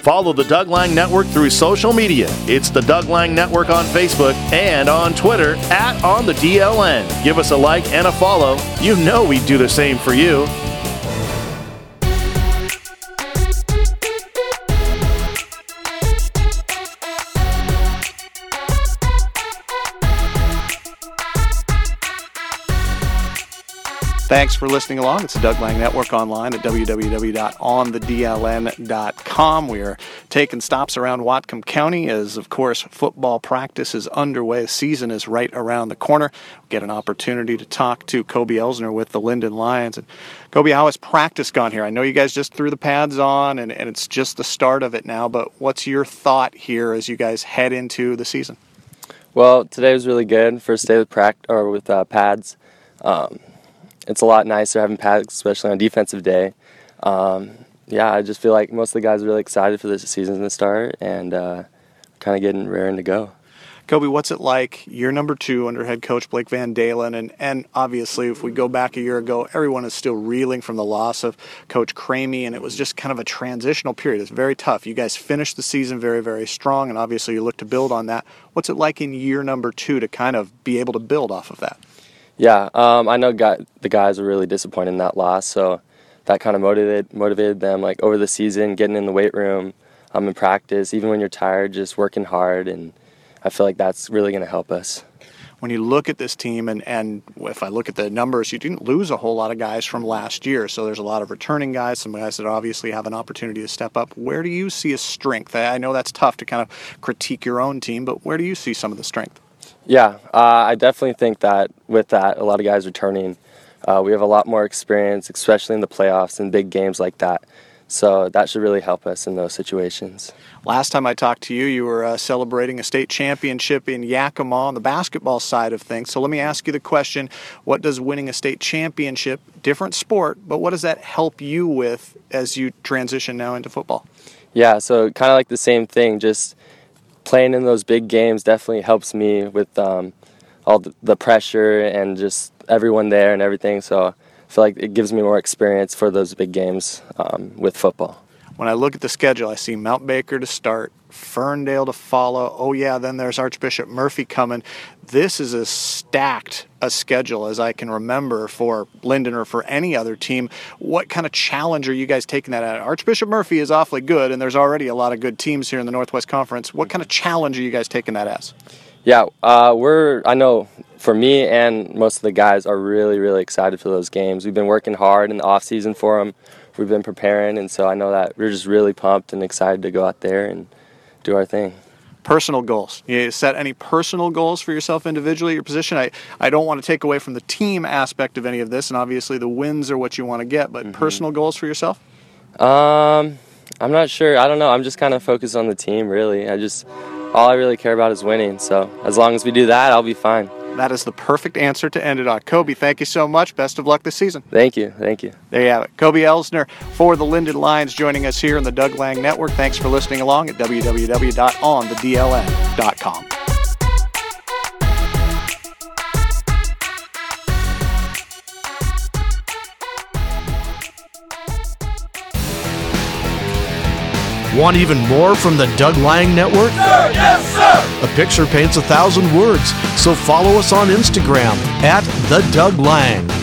Follow the Doug Lang Network through social media. It's the Doug Lang Network on Facebook and on Twitter at On the DLN. Give us a like and a follow. You know we'd do the same for you. Thanks for listening along. It's the Doug Lang Network online at www.onthedln.com. We are taking stops around Whatcom County as, of course, football practice is underway. The season is right around the corner. We get an opportunity to talk to Kobe Elsner with the Lynden Lions. And Kobe, how has practice gone here? I know you guys just threw the pads on and, and it's just the start of it now, but what's your thought here as you guys head into the season? Well, today was really good. First day with practice or with uh, pads. Um, it's a lot nicer having pads, especially on defensive day. Um, yeah, I just feel like most of the guys are really excited for this season to start and uh, kind of getting raring to go. Kobe, what's it like? You're number two under head coach Blake Van Dalen, and, and obviously, if we go back a year ago, everyone is still reeling from the loss of Coach Kramme, and it was just kind of a transitional period. It's very tough. You guys finished the season very, very strong, and obviously, you look to build on that. What's it like in year number two to kind of be able to build off of that? Yeah, um, I know guy, the guys were really disappointed in that loss, so that kind of motivated motivated them. Like over the season, getting in the weight room, um, in practice, even when you're tired, just working hard, and I feel like that's really going to help us. When you look at this team, and, and if I look at the numbers, you didn't lose a whole lot of guys from last year. So there's a lot of returning guys, some guys that obviously have an opportunity to step up. Where do you see a strength? I know that's tough to kind of critique your own team, but where do you see some of the strength? Yeah, uh, I definitely think that with that, a lot of guys returning, uh, we have a lot more experience, especially in the playoffs and big games like that. So that should really help us in those situations. Last time I talked to you, you were uh, celebrating a state championship in Yakima on the basketball side of things. So let me ask you the question what does winning a state championship, different sport, but what does that help you with as you transition now into football? Yeah, so kind of like the same thing, just playing in those big games definitely helps me with um, all the pressure and just everyone there and everything. So I feel like it gives me more experience for those big games um, with football. When I look at the schedule, I see Mount Baker to start, Ferndale to follow. Oh, yeah, then there's Archbishop Murphy coming. This is as stacked a schedule as I can remember for Lynden or for any other team. What kind of challenge are you guys taking that at? Archbishop Murphy is awfully good, and there's already a lot of good teams here in the Northwest Conference. What kind of challenge are you guys taking that as? Yeah, uh, we're, I know for me and most of the guys are really, really excited for those games. We've been working hard in the off season for them we've been preparing, and so I know that we're just really pumped and excited to go out there and do our thing. Personal goals. You set any personal goals for yourself individually, your position. I, I don't want to take away from the team aspect of any of this, and obviously the wins are what you want to get, but mm-hmm. personal goals for yourself? Um, I'm not sure. I don't know. I'm just kind of focused on the team, really. I just, all I really care about is winning. So as long as we do that, I'll be fine. That is the perfect answer to end it on. Kobe, thank you so much. Best of luck this season. Thank you. Thank you. There you have it. Kobe Elsner for the Lynden Lions joining us here in the Doug Lang Network. Thanks for listening along at www.onthedln.com. Want even more from the Doug Lang Network? Sir, yes, sir! A picture paints a thousand words, so follow us on Instagram at The Doug Lang.